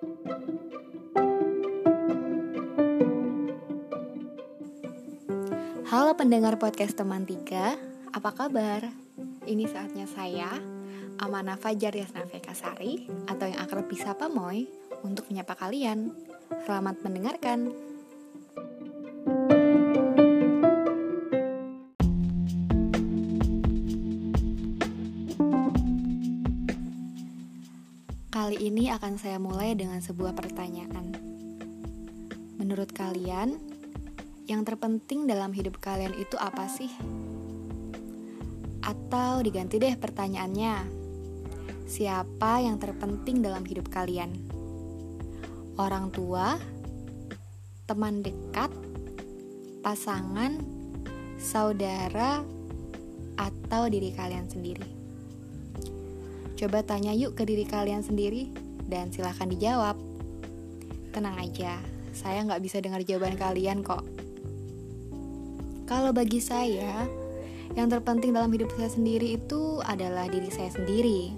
Halo pendengar podcast teman tiga, apa kabar? Ini saatnya saya, Amana Fajar Yasnafe Kasari, atau yang akrab disapa Moy, untuk menyapa kalian. Selamat mendengarkan. Kali ini akan saya mulai dengan sebuah pertanyaan. Menurut kalian, yang terpenting dalam hidup kalian itu apa sih? Atau diganti deh pertanyaannya. Siapa yang terpenting dalam hidup kalian? Orang tua, teman dekat, pasangan, saudara, atau diri kalian sendiri? Coba tanya yuk ke diri kalian sendiri dan silahkan dijawab. Tenang aja, saya nggak bisa dengar jawaban kalian kok. Kalau bagi saya, yang terpenting dalam hidup saya sendiri itu adalah diri saya sendiri.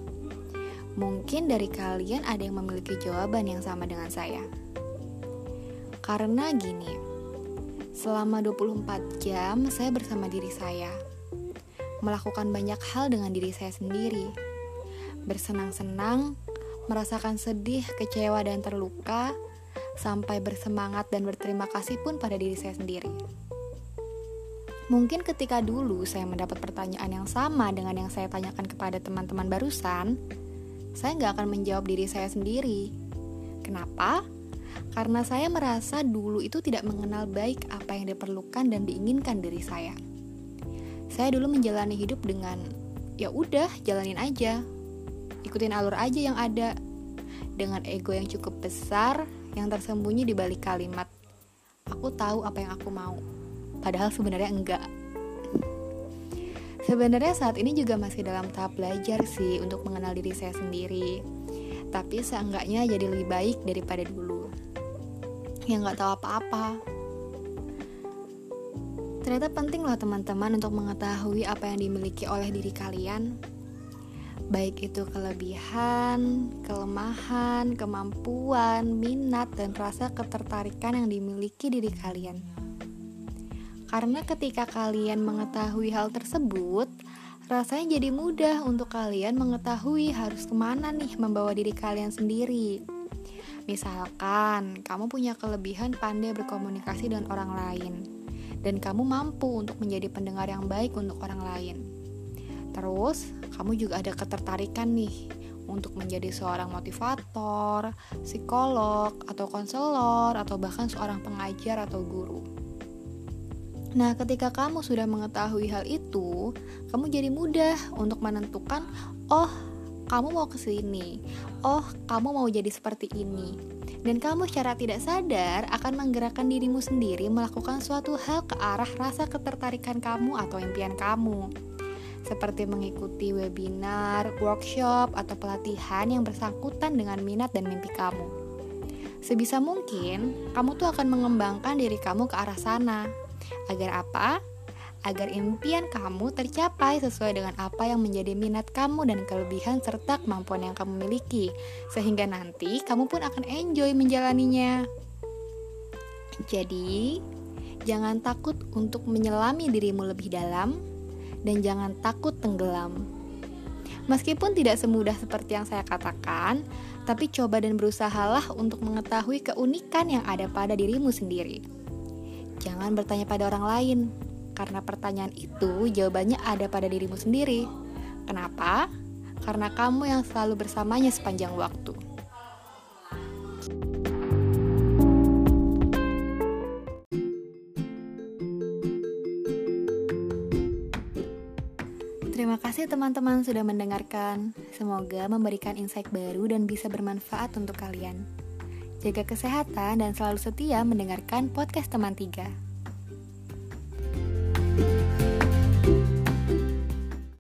Mungkin dari kalian ada yang memiliki jawaban yang sama dengan saya. Karena gini, selama 24 jam saya bersama diri saya. Melakukan banyak hal dengan diri saya sendiri bersenang-senang, merasakan sedih, kecewa, dan terluka, sampai bersemangat dan berterima kasih pun pada diri saya sendiri. Mungkin ketika dulu saya mendapat pertanyaan yang sama dengan yang saya tanyakan kepada teman-teman barusan, saya nggak akan menjawab diri saya sendiri. Kenapa? Karena saya merasa dulu itu tidak mengenal baik apa yang diperlukan dan diinginkan dari saya. Saya dulu menjalani hidup dengan ya udah jalanin aja, ikutin alur aja yang ada. Dengan ego yang cukup besar yang tersembunyi di balik kalimat aku tahu apa yang aku mau. Padahal sebenarnya enggak. Sebenarnya saat ini juga masih dalam tahap belajar sih untuk mengenal diri saya sendiri. Tapi seenggaknya jadi lebih baik daripada dulu. Yang nggak tahu apa-apa. Ternyata penting loh teman-teman untuk mengetahui apa yang dimiliki oleh diri kalian baik itu kelebihan, kelemahan, kemampuan, minat, dan rasa ketertarikan yang dimiliki diri kalian. Karena ketika kalian mengetahui hal tersebut, rasanya jadi mudah untuk kalian mengetahui harus ke mana nih membawa diri kalian sendiri. Misalkan, kamu punya kelebihan pandai berkomunikasi dengan orang lain, dan kamu mampu untuk menjadi pendengar yang baik untuk orang lain Terus, kamu juga ada ketertarikan nih untuk menjadi seorang motivator, psikolog, atau konselor, atau bahkan seorang pengajar atau guru. Nah, ketika kamu sudah mengetahui hal itu, kamu jadi mudah untuk menentukan, oh, kamu mau ke sini. Oh, kamu mau jadi seperti ini. Dan kamu secara tidak sadar akan menggerakkan dirimu sendiri melakukan suatu hal ke arah rasa ketertarikan kamu atau impian kamu seperti mengikuti webinar, workshop, atau pelatihan yang bersangkutan dengan minat dan mimpi kamu. Sebisa mungkin, kamu tuh akan mengembangkan diri kamu ke arah sana. Agar apa? Agar impian kamu tercapai sesuai dengan apa yang menjadi minat kamu dan kelebihan serta kemampuan yang kamu miliki. Sehingga nanti kamu pun akan enjoy menjalaninya. Jadi, jangan takut untuk menyelami dirimu lebih dalam dan jangan takut tenggelam. Meskipun tidak semudah seperti yang saya katakan, tapi coba dan berusahalah untuk mengetahui keunikan yang ada pada dirimu sendiri. Jangan bertanya pada orang lain, karena pertanyaan itu jawabannya ada pada dirimu sendiri. Kenapa? Karena kamu yang selalu bersamanya sepanjang waktu. Terima kasih teman-teman sudah mendengarkan. Semoga memberikan insight baru dan bisa bermanfaat untuk kalian. Jaga kesehatan dan selalu setia mendengarkan podcast teman tiga. thank you